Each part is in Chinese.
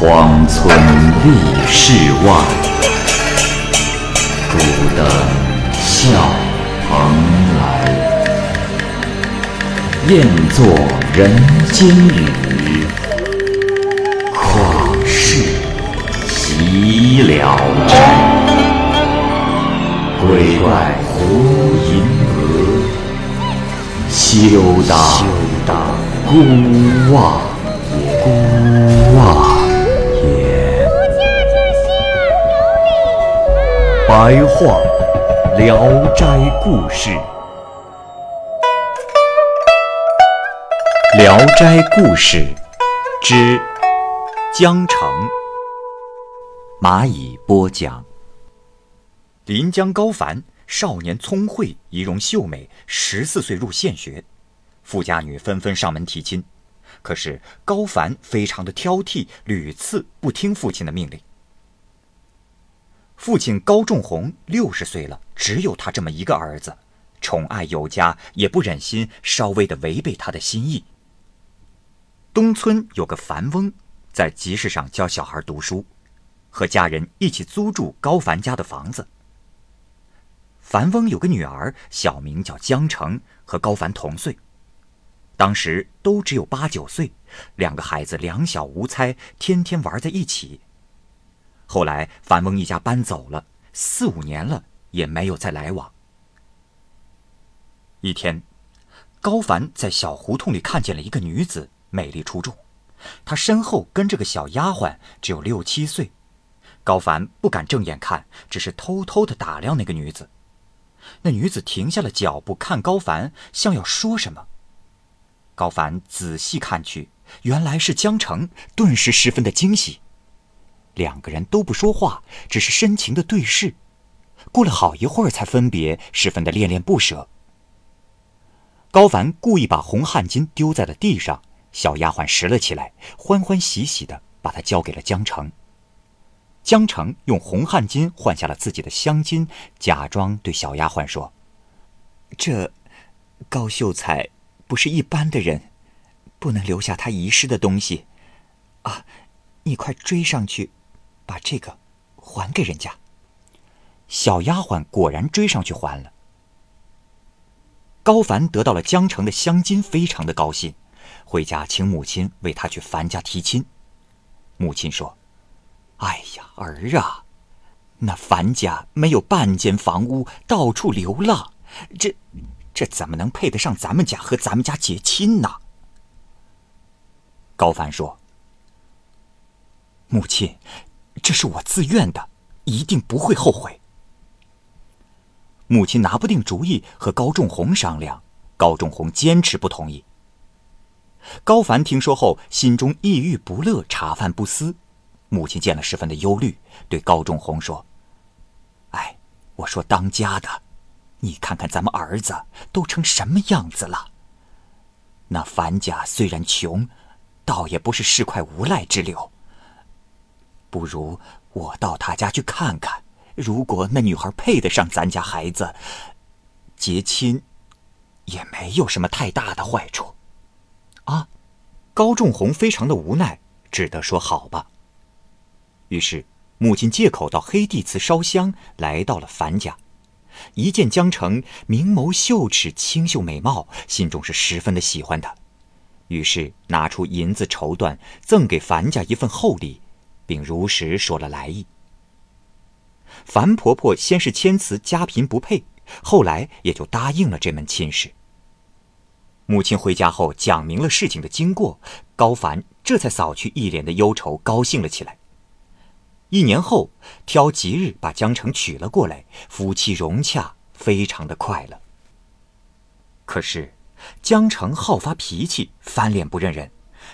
荒村立世外，孤灯笑蓬莱。雁作人间雨，旷世岂了斋。鬼怪胡银娥，休当孤望白话《聊斋故事》，《聊斋故事》之江城，蚂蚁播讲。临江高凡少年聪慧，仪容秀美，十四岁入县学，富家女纷纷上门提亲。可是高凡非常的挑剔，屡次不听父亲的命令。父亲高仲宏六十岁了，只有他这么一个儿子，宠爱有加，也不忍心稍微的违背他的心意。东村有个樊翁，在集市上教小孩读书，和家人一起租住高凡家的房子。樊翁有个女儿，小名叫江澄，和高凡同岁。当时都只有八九岁，两个孩子两小无猜，天天玩在一起。后来樊翁一家搬走了，四五年了也没有再来往。一天，高凡在小胡同里看见了一个女子，美丽出众。她身后跟着个小丫鬟，只有六七岁。高凡不敢正眼看，只是偷偷的打量那个女子。那女子停下了脚步，看高凡，像要说什么。高凡仔细看去，原来是江澄，顿时十分的惊喜。两个人都不说话，只是深情的对视。过了好一会儿才分别，十分的恋恋不舍。高凡故意把红汗巾丢在了地上，小丫鬟拾了起来，欢欢喜喜的把它交给了江澄。江澄用红汗巾换下了自己的香巾，假装对小丫鬟说：“这高秀才不是一般的人，不能留下他遗失的东西。啊，你快追上去，把这个还给人家。”小丫鬟果然追上去还了。高凡得到了江城的香金，非常的高兴，回家请母亲为他去樊家提亲。母亲说。哎呀，儿啊，那樊家没有半间房屋，到处流浪，这这怎么能配得上咱们家和咱们家结亲呢？高凡说：“母亲，这是我自愿的，一定不会后悔。”母亲拿不定主意，和高仲宏商量，高仲宏坚持不同意。高凡听说后，心中抑郁不乐，茶饭不思。母亲见了，十分的忧虑，对高仲宏说：“哎，我说当家的，你看看咱们儿子都成什么样子了。那樊家虽然穷，倒也不是市侩无赖之流。不如我到他家去看看，如果那女孩配得上咱家孩子，结亲也没有什么太大的坏处。”啊，高仲宏非常的无奈，只得说：“好吧。”于是，母亲借口到黑地祠烧香，来到了樊家。一见江澄明眸秀齿、清秀美貌，心中是十分的喜欢他。于是拿出银子绸缎，赠给樊家一份厚礼，并如实说了来意。樊婆婆先是谦辞家贫不配，后来也就答应了这门亲事。母亲回家后讲明了事情的经过，高凡这才扫去一脸的忧愁，高兴了起来。一年后，挑吉日把江澄娶了过来，夫妻融洽，非常的快乐。可是，江澄好发脾气，翻脸不认人，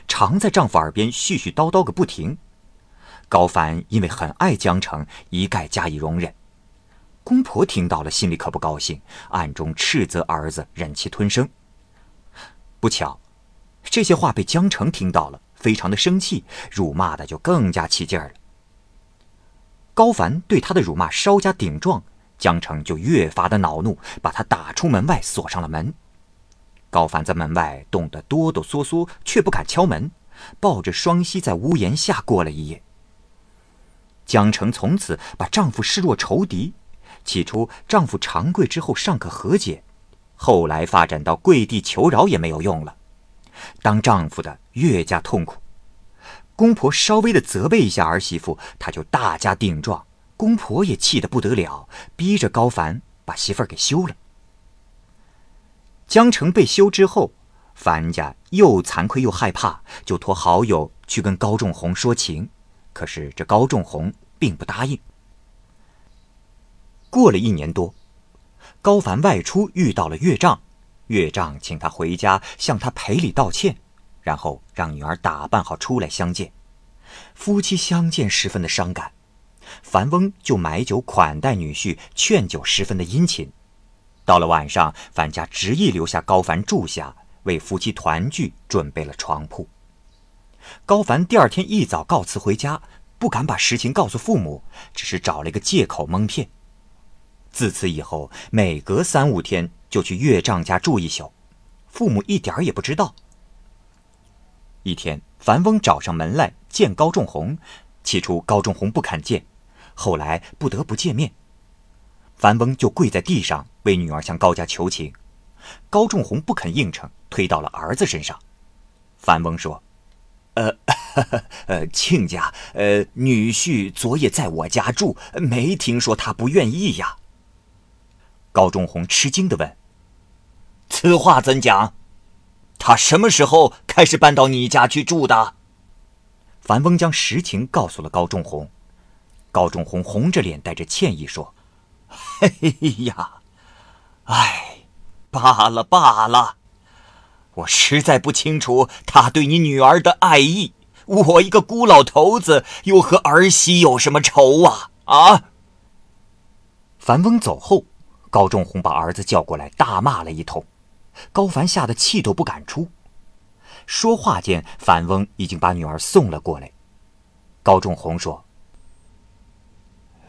常在丈夫耳边絮絮叨叨个不停。高凡因为很爱江城，一概加以容忍。公婆听到了，心里可不高兴，暗中斥责儿子忍气吞声。不巧，这些话被江城听到了，非常的生气，辱骂的就更加起劲儿了。高凡对他的辱骂稍加顶撞，江城就越发的恼怒，把他打出门外，锁上了门。高凡在门外冻得哆哆嗦嗦，却不敢敲门，抱着双膝在屋檐下过了一夜。江城从此把丈夫视若仇敌。起初，丈夫长跪之后尚可和解，后来发展到跪地求饶也没有用了。当丈夫的越加痛苦，公婆稍微的责备一下儿媳妇，他就大加顶撞。公婆也气得不得了，逼着高凡把媳妇儿给休了。江城被休之后，樊家又惭愧又害怕，就托好友去跟高仲宏说情。可是这高仲宏并不答应。过了一年多，高凡外出遇到了岳丈，岳丈请他回家向他赔礼道歉，然后让女儿打扮好出来相见。夫妻相见十分的伤感，樊翁就买酒款待女婿，劝酒十分的殷勤。到了晚上，樊家执意留下高凡住下，为夫妻团聚准备了床铺。高凡第二天一早告辞回家，不敢把实情告诉父母，只是找了一个借口蒙骗。自此以后，每隔三五天就去岳丈家住一宿，父母一点儿也不知道。一天，樊翁找上门来见高仲宏，起初高仲宏不肯见，后来不得不见面。樊翁就跪在地上为女儿向高家求情，高仲宏不肯应承，推到了儿子身上。樊翁说：“呃，呃，亲家，呃，女婿昨夜在我家住，没听说他不愿意呀。”高仲宏吃惊的问：“此话怎讲？他什么时候开始搬到你家去住的？”樊翁将实情告诉了高仲宏。高仲宏红着脸，带着歉意说：“嘿呀，哎，罢了罢了，我实在不清楚他对你女儿的爱意。我一个孤老头子，又和儿媳有什么仇啊？啊！”樊翁走后。高仲宏把儿子叫过来，大骂了一通。高凡吓得气都不敢出。说话间，樊翁已经把女儿送了过来。高仲宏说：“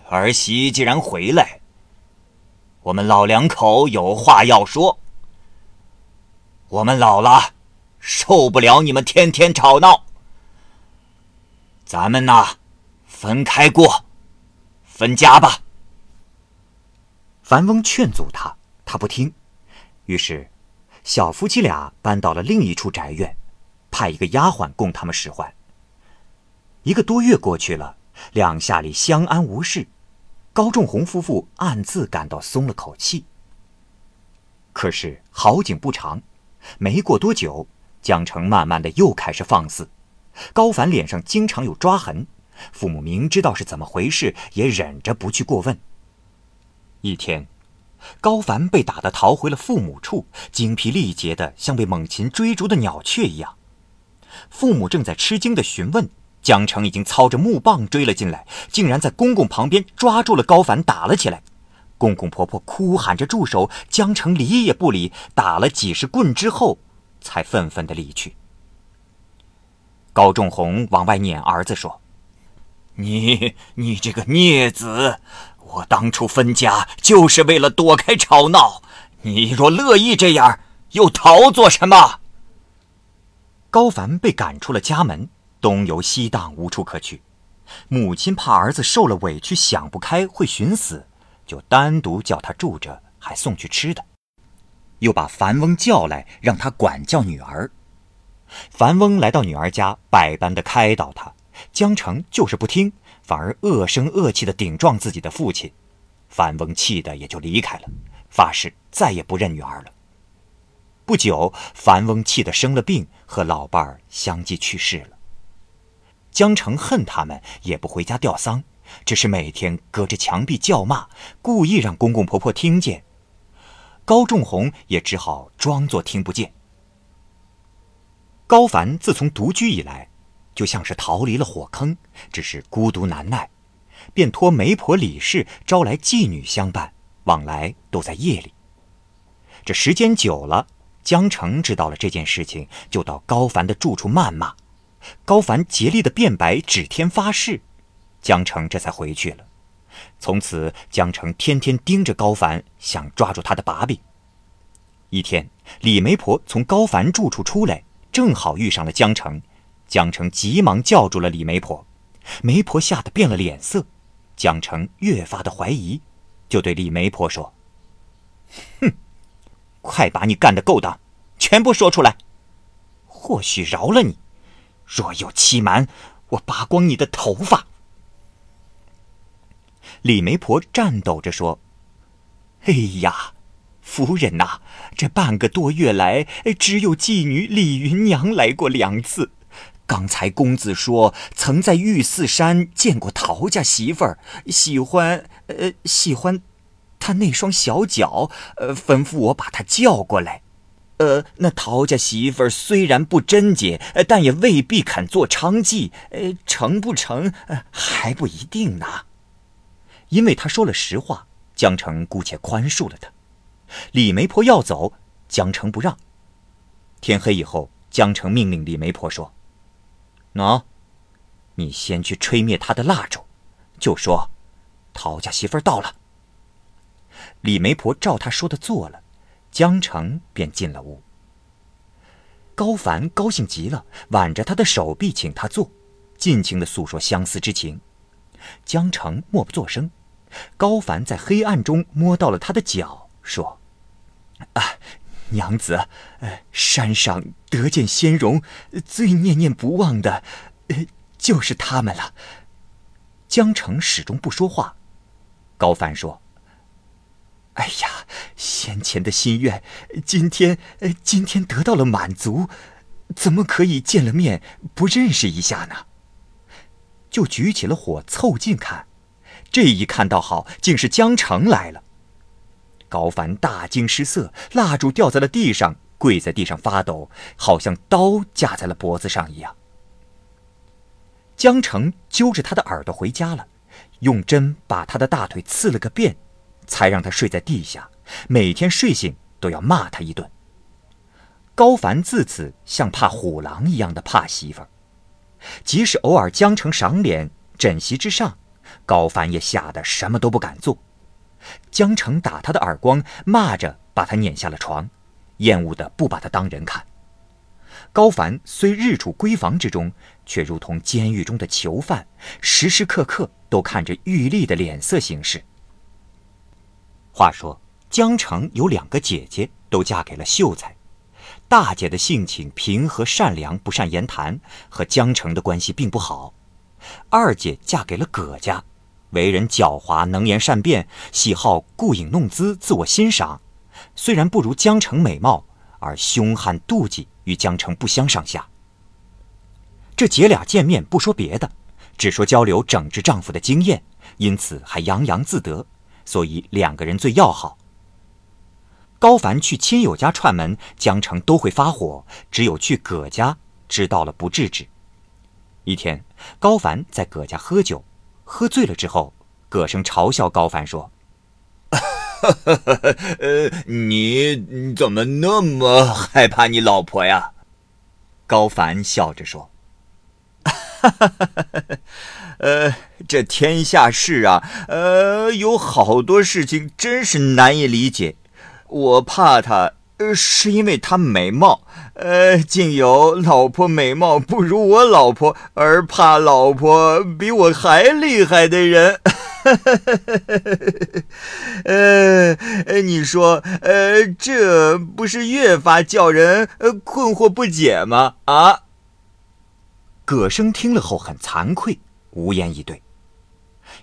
儿媳既然回来，我们老两口有话要说。我们老了，受不了你们天天吵闹。咱们呐，分开过，分家吧。”樊翁劝阻他，他不听，于是，小夫妻俩搬到了另一处宅院，派一个丫鬟供他们使唤。一个多月过去了，两下里相安无事，高仲宏夫妇暗自感到松了口气。可是好景不长，没过多久，江城慢慢的又开始放肆，高凡脸上经常有抓痕，父母明知道是怎么回事，也忍着不去过问。一天，高凡被打得逃回了父母处，精疲力竭的像被猛禽追逐的鸟雀一样。父母正在吃惊的询问，江城已经操着木棒追了进来，竟然在公公旁边抓住了高凡，打了起来。公公婆婆哭喊着住手，江城理也不理，打了几十棍之后，才愤愤的离去。高仲宏往外撵儿子说：“你，你这个孽子！”我当初分家就是为了躲开吵闹，你若乐意这样，又逃做什么？高凡被赶出了家门，东游西荡，无处可去。母亲怕儿子受了委屈想不开会寻死，就单独叫他住着，还送去吃的，又把樊翁叫来，让他管教女儿。樊翁来到女儿家，百般的开导她，江城就是不听。反而恶声恶气的顶撞自己的父亲，樊翁气得也就离开了，发誓再也不认女儿了。不久，樊翁气得生了病，和老伴儿相继去世了。江城恨他们，也不回家吊丧，只是每天隔着墙壁叫骂，故意让公公婆婆听见。高仲宏也只好装作听不见。高凡自从独居以来。就像是逃离了火坑，只是孤独难耐，便托媒婆李氏招来妓女相伴，往来都在夜里。这时间久了，江城知道了这件事情，就到高凡的住处谩骂。高凡竭力的辩白，指天发誓，江城这才回去了。从此，江城天天盯着高凡，想抓住他的把柄。一天，李媒婆从高凡住处出来，正好遇上了江城。江澄急忙叫住了李媒婆，媒婆吓得变了脸色，江澄越发的怀疑，就对李媒婆说：“哼，快把你干的勾当全部说出来，或许饶了你；若有欺瞒，我拔光你的头发。”李媒婆颤抖着说：“哎呀，夫人呐，这半个多月来，只有妓女李云娘来过两次。刚才公子说曾在玉寺山见过陶家媳妇儿，喜欢，呃，喜欢她那双小脚，呃，吩咐我把她叫过来。呃，那陶家媳妇儿虽然不贞洁，但也未必肯做娼妓，呃，成不成，还不一定呢。”因为他说了实话，江城姑且宽恕了他。李媒婆要走，江城不让。天黑以后，江城命令李媒婆说：“喏，你先去吹灭他的蜡烛，就说陶家媳妇到了。”李媒婆照他说的做了，江城便进了屋。高凡高兴极了，挽着他的手臂请他坐，尽情的诉说相思之情。江城默不作声，高凡在黑暗中摸到了他的脚，说：“啊，娘子，呃，山上得见仙容，最念念不忘的，就是他们了。”江城始终不说话。高凡说：“哎呀，先前的心愿，今天，今天得到了满足，怎么可以见了面不认识一下呢？”就举起了火，凑近看，这一看倒好，竟是江城来了。高凡大惊失色，蜡烛掉在了地上，跪在地上发抖，好像刀架在了脖子上一样。江城揪着他的耳朵回家了，用针把他的大腿刺了个遍，才让他睡在地下，每天睡醒都要骂他一顿。高凡自此像怕虎狼一样的怕媳妇儿。即使偶尔江城赏脸，枕席之上，高凡也吓得什么都不敢做。江城打他的耳光，骂着把他撵下了床，厌恶的不把他当人看。高凡虽日处闺房之中，却如同监狱中的囚犯，时时刻刻都看着玉丽的脸色行事。话说江城有两个姐姐，都嫁给了秀才。大姐的性情平和善良，不善言谈，和江城的关系并不好。二姐嫁给了葛家，为人狡猾，能言善辩，喜好顾影弄姿，自我欣赏。虽然不如江城美貌，而凶悍妒忌与江城不相上下。这姐俩见面不说别的，只说交流整治丈夫的经验，因此还洋洋自得，所以两个人最要好。高凡去亲友家串门，江城都会发火；只有去葛家，知道了不制止。一天，高凡在葛家喝酒，喝醉了之后，葛生嘲笑高凡说：“呃，你怎么那么害怕你老婆呀？”高凡笑着说：“呃，这天下事啊，呃，有好多事情真是难以理解。”我怕她，呃，呃是因为她美貌，呃，竟有老婆美貌不如我老婆，而怕老婆比我还厉害的人。呃，你说，呃，这不是越发叫人困惑不解吗？啊？葛生听了后很惭愧，无言以对。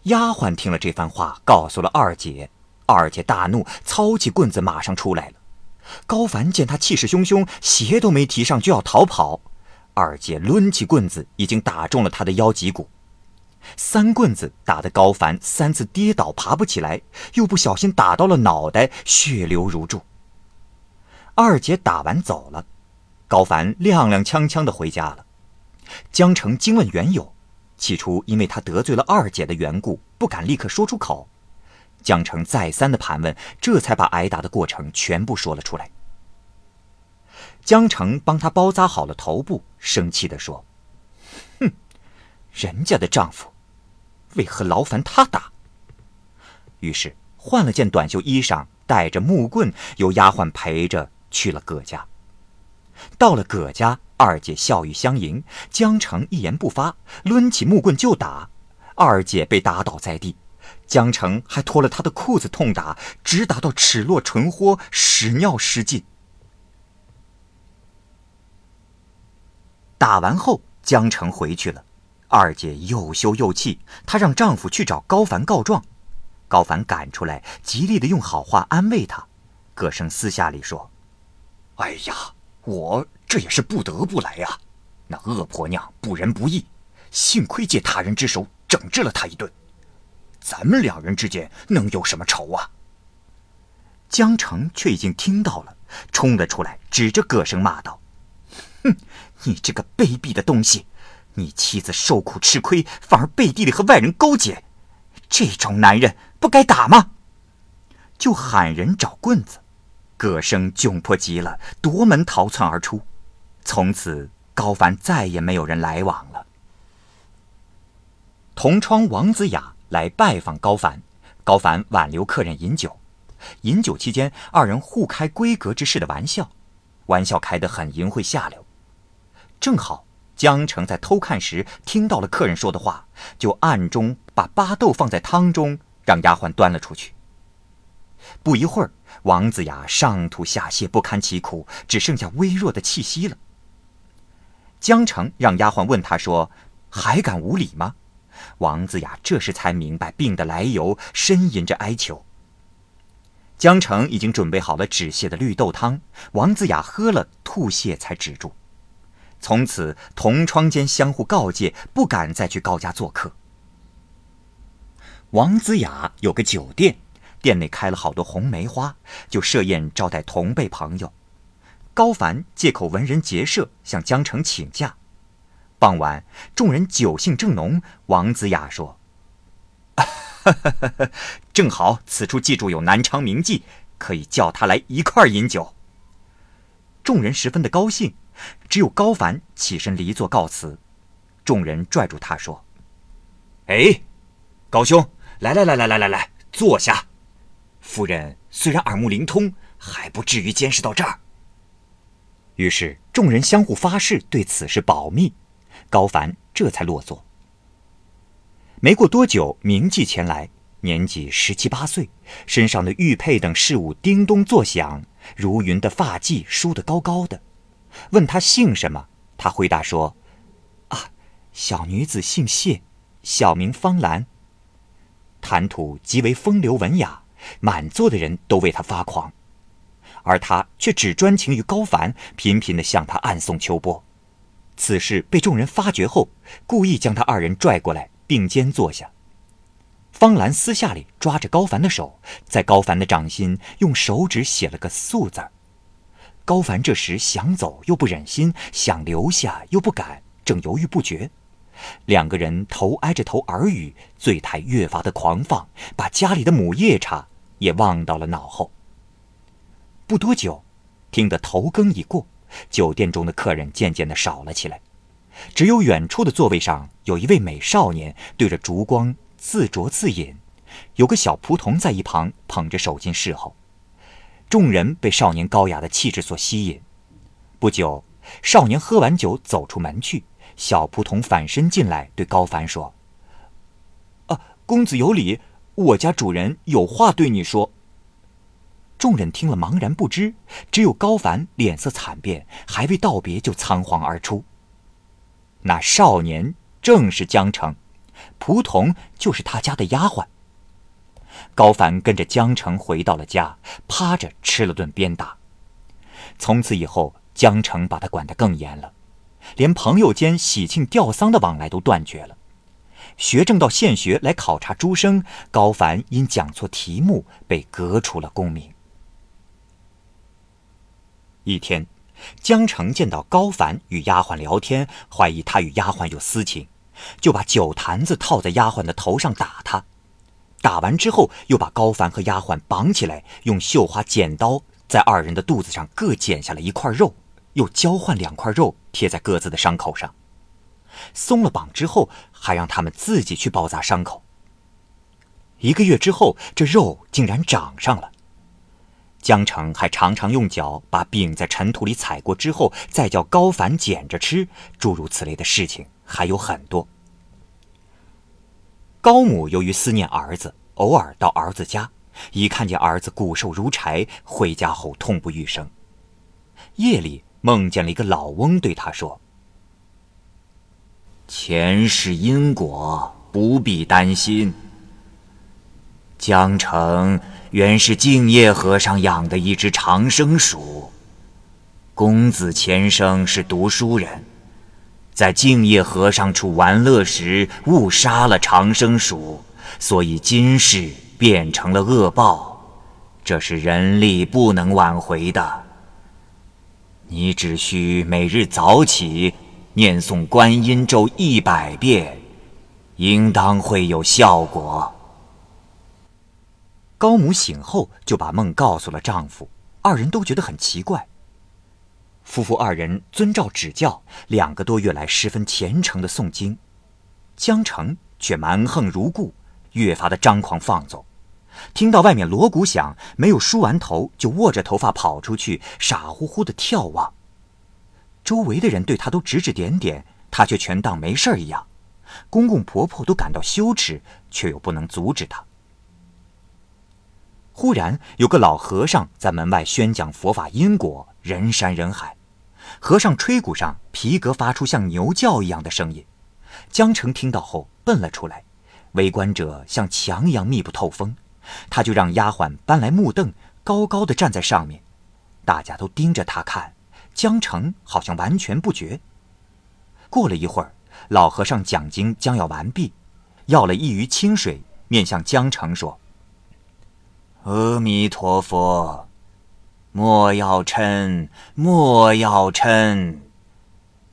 丫鬟听了这番话，告诉了二姐。二姐大怒，操起棍子马上出来了。高凡见他气势汹汹，鞋都没提上就要逃跑。二姐抡起棍子，已经打中了他的腰脊骨。三棍子打得高凡三次跌倒，爬不起来，又不小心打到了脑袋，血流如注。二姐打完走了，高凡踉踉跄跄的回家了。江城惊问缘由，起初因为他得罪了二姐的缘故，不敢立刻说出口。江城再三的盘问，这才把挨打的过程全部说了出来。江城帮他包扎好了头部，生气地说：“哼，人家的丈夫，为何劳烦他打？”于是换了件短袖衣裳，带着木棍，由丫鬟陪着去了葛家。到了葛家，二姐笑语相迎，江城一言不发，抡起木棍就打。二姐被打倒在地，江城还脱了她的裤子痛打，直打到齿落唇豁，屎尿失禁。打完后，江城回去了，二姐又羞又气，她让丈夫去找高凡告状。高凡赶出来，极力的用好话安慰她。葛生私下里说：“哎呀，我这也是不得不来呀。那恶婆娘不仁不义，幸亏借他人之手整治了她一顿。咱们两人之间能有什么仇啊？”江城却已经听到了，冲了出来，指着葛生骂道：“哼，你这个卑鄙的东西！你妻子受苦吃亏，反而背地里和外人勾结，这种男人不该打吗？”就喊人找棍子。葛生窘迫极了，夺门逃窜而出。从此，高凡再也没有人来往了。同窗王子雅来拜访高凡，高凡挽留客人饮酒。饮酒期间，二人互开闺阁之事的玩笑，玩笑开得很淫秽下流。正好江城在偷看时听到了客人说的话，就暗中把巴豆放在汤中，让丫鬟端了出去。不一会儿，王子雅上吐下泻，不堪其苦，只剩下微弱的气息了。江城让丫鬟问他说：“还敢无礼吗？”王子雅这时才明白病的来由，呻吟着哀求。江城已经准备好了止泻的绿豆汤，王子雅喝了，吐泻才止住。从此，同窗间相互告诫，不敢再去高家做客。王子雅有个酒店。店内开了好多红梅花，就设宴招待同辈朋友。高凡借口文人结社，向江城请假。傍晚，众人酒兴正浓，王子雅说：“正好此处记住有南昌名妓，可以叫他来一块饮酒。”众人十分的高兴，只有高凡起身离座告辞。众人拽住他说：“哎，高兄，来来来来来来来，坐下。”夫人虽然耳目灵通，还不至于监视到这儿。于是众人相互发誓对此事保密，高凡这才落座。没过多久，名妓前来，年纪十七八岁，身上的玉佩等饰物叮咚作响，如云的发髻梳得高高的。问他姓什么，他回答说：“啊，小女子姓谢，小名方兰。”谈吐极为风流文雅。满座的人都为他发狂，而他却只专情于高凡，频频地向他暗送秋波。此事被众人发觉后，故意将他二人拽过来并肩坐下。方兰私下里抓着高凡的手，在高凡的掌心用手指写了个“素”字高凡这时想走又不忍心，想留下又不敢，正犹豫不决。两个人头挨着头耳语，醉态越发的狂放，把家里的母夜叉。也忘到了脑后。不多久，听得头更已过，酒店中的客人渐渐的少了起来，只有远处的座位上有一位美少年对着烛光自酌自饮，有个小仆童在一旁捧着手巾侍候。众人被少年高雅的气质所吸引。不久，少年喝完酒走出门去，小仆童反身进来对高凡说：“啊，公子有礼。”我家主人有话对你说。众人听了茫然不知，只有高凡脸色惨变，还未道别就仓皇而出。那少年正是江城，仆童就是他家的丫鬟。高凡跟着江城回到了家，趴着吃了顿鞭打。从此以后，江城把他管得更严了，连朋友间喜庆吊丧的往来都断绝了。学政到县学来考察诸生，高凡因讲错题目被革除了功名。一天，江城见到高凡与丫鬟聊天，怀疑他与丫鬟有私情，就把酒坛子套在丫鬟的头上打他。打完之后，又把高凡和丫鬟绑起来，用绣花剪刀在二人的肚子上各剪下了一块肉，又交换两块肉贴在各自的伤口上。松了绑之后，还让他们自己去包扎伤口。一个月之后，这肉竟然长上了。江城还常常用脚把饼在尘土里踩过之后，再叫高凡捡着吃，诸如此类的事情还有很多。高母由于思念儿子，偶尔到儿子家，一看见儿子骨瘦如柴，回家后痛不欲生。夜里梦见了一个老翁，对他说：“前世因果，不必担心。江城。”原是净业和尚养的一只长生鼠。公子前生是读书人，在净业和尚处玩乐时误杀了长生鼠，所以今世变成了恶报，这是人力不能挽回的。你只需每日早起念诵观音咒一百遍，应当会有效果。高母醒后就把梦告诉了丈夫，二人都觉得很奇怪。夫妇二人遵照指教，两个多月来十分虔诚的诵经，江城却蛮横如故，越发的张狂放纵。听到外面锣鼓响，没有梳完头就握着头发跑出去，傻乎乎的眺望。周围的人对他都指指点点，他却全当没事一样。公公婆婆都感到羞耻，却又不能阻止他。忽然有个老和尚在门外宣讲佛法因果，人山人海。和尚吹鼓上皮革发出像牛叫一样的声音。江城听到后奔了出来，围观者像墙一样密不透风，他就让丫鬟搬来木凳，高高的站在上面。大家都盯着他看，江城好像完全不觉。过了一会儿，老和尚讲经将要完毕，要了一盂清水，面向江城说。阿弥陀佛，莫要嗔，莫要嗔。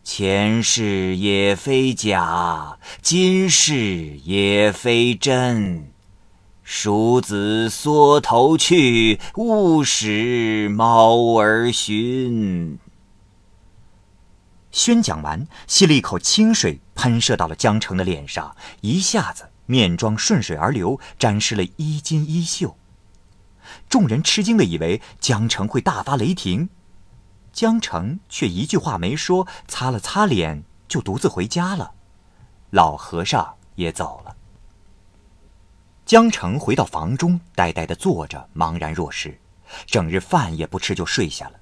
前世也非假，今世也非真。鼠子缩头去，勿使猫儿寻。宣讲完，吸了一口清水，喷射到了江城的脸上，一下子面妆顺水而流，沾湿了衣襟衣袖。众人吃惊的以为江城会大发雷霆，江城却一句话没说，擦了擦脸就独自回家了。老和尚也走了。江城回到房中，呆呆的坐着，茫然若失，整日饭也不吃就睡下了。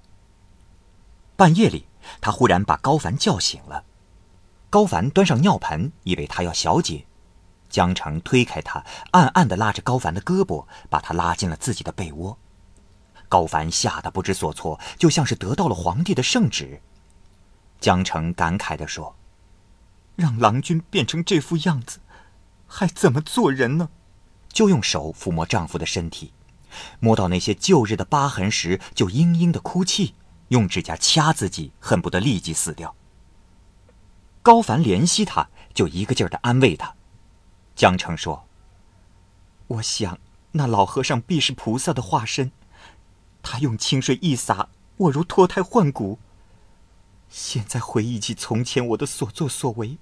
半夜里，他忽然把高凡叫醒了。高凡端上尿盆，以为他要小解。江城推开他，暗暗地拉着高凡的胳膊，把他拉进了自己的被窝。高凡吓得不知所措，就像是得到了皇帝的圣旨。江城感慨地说：“让郎君变成这副样子，还怎么做人呢？”就用手抚摸丈夫的身体，摸到那些旧日的疤痕时，就嘤嘤的哭泣，用指甲掐自己，恨不得立即死掉。高凡怜惜他，就一个劲儿地安慰他。江澄说：“我想，那老和尚必是菩萨的化身。他用清水一洒，我如脱胎换骨。现在回忆起从前我的所作所为，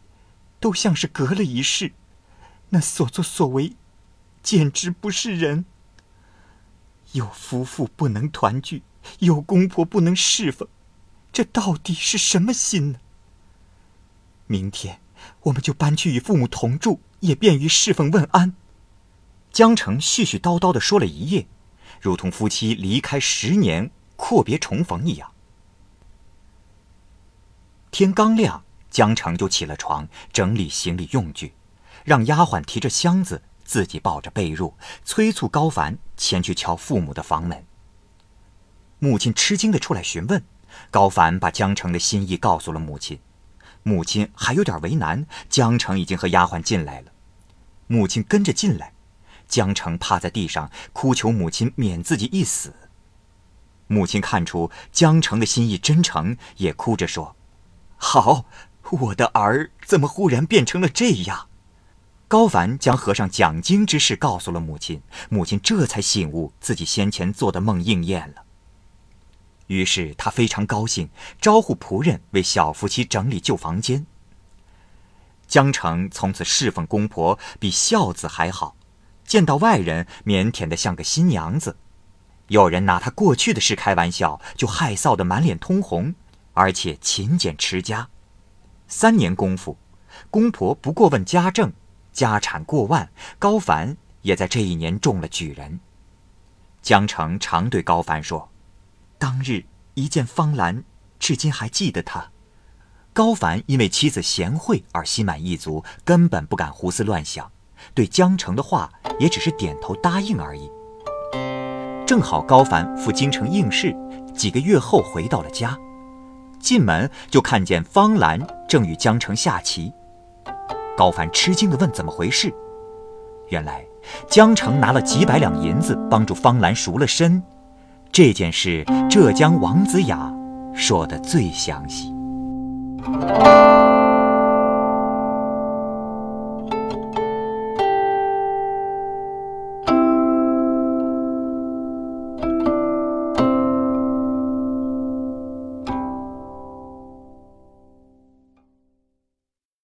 都像是隔了一世。那所作所为，简直不是人。有夫妇不能团聚，有公婆不能侍奉，这到底是什么心呢？明天我们就搬去与父母同住。”也便于侍奉问安。江城絮絮叨叨的说了一夜，如同夫妻离开十年阔别重逢一样。天刚亮，江城就起了床，整理行李用具，让丫鬟提着箱子，自己抱着被褥，催促高凡前去敲父母的房门。母亲吃惊的出来询问，高凡把江城的心意告诉了母亲。母亲还有点为难，江城已经和丫鬟进来了。母亲跟着进来，江城趴在地上哭求母亲免自己一死。母亲看出江城的心意真诚，也哭着说：“好，我的儿怎么忽然变成了这样？”高凡将和尚讲经之事告诉了母亲，母亲这才醒悟自己先前做的梦应验了。于是他非常高兴，招呼仆人为小夫妻整理旧房间。江城从此侍奉公婆比孝子还好，见到外人腼腆的像个新娘子。有人拿他过去的事开玩笑，就害臊得满脸通红，而且勤俭持家。三年功夫，公婆不过问家政，家产过万，高凡也在这一年中了举人。江城常对高凡说：“当日一见方兰，至今还记得他。”高凡因为妻子贤惠而心满意足，根本不敢胡思乱想，对江城的话也只是点头答应而已。正好高凡赴京城应试，几个月后回到了家，进门就看见方兰正与江城下棋。高凡吃惊地问：“怎么回事？”原来江城拿了几百两银子帮助方兰赎了身，这件事浙江王子雅说的最详细。Música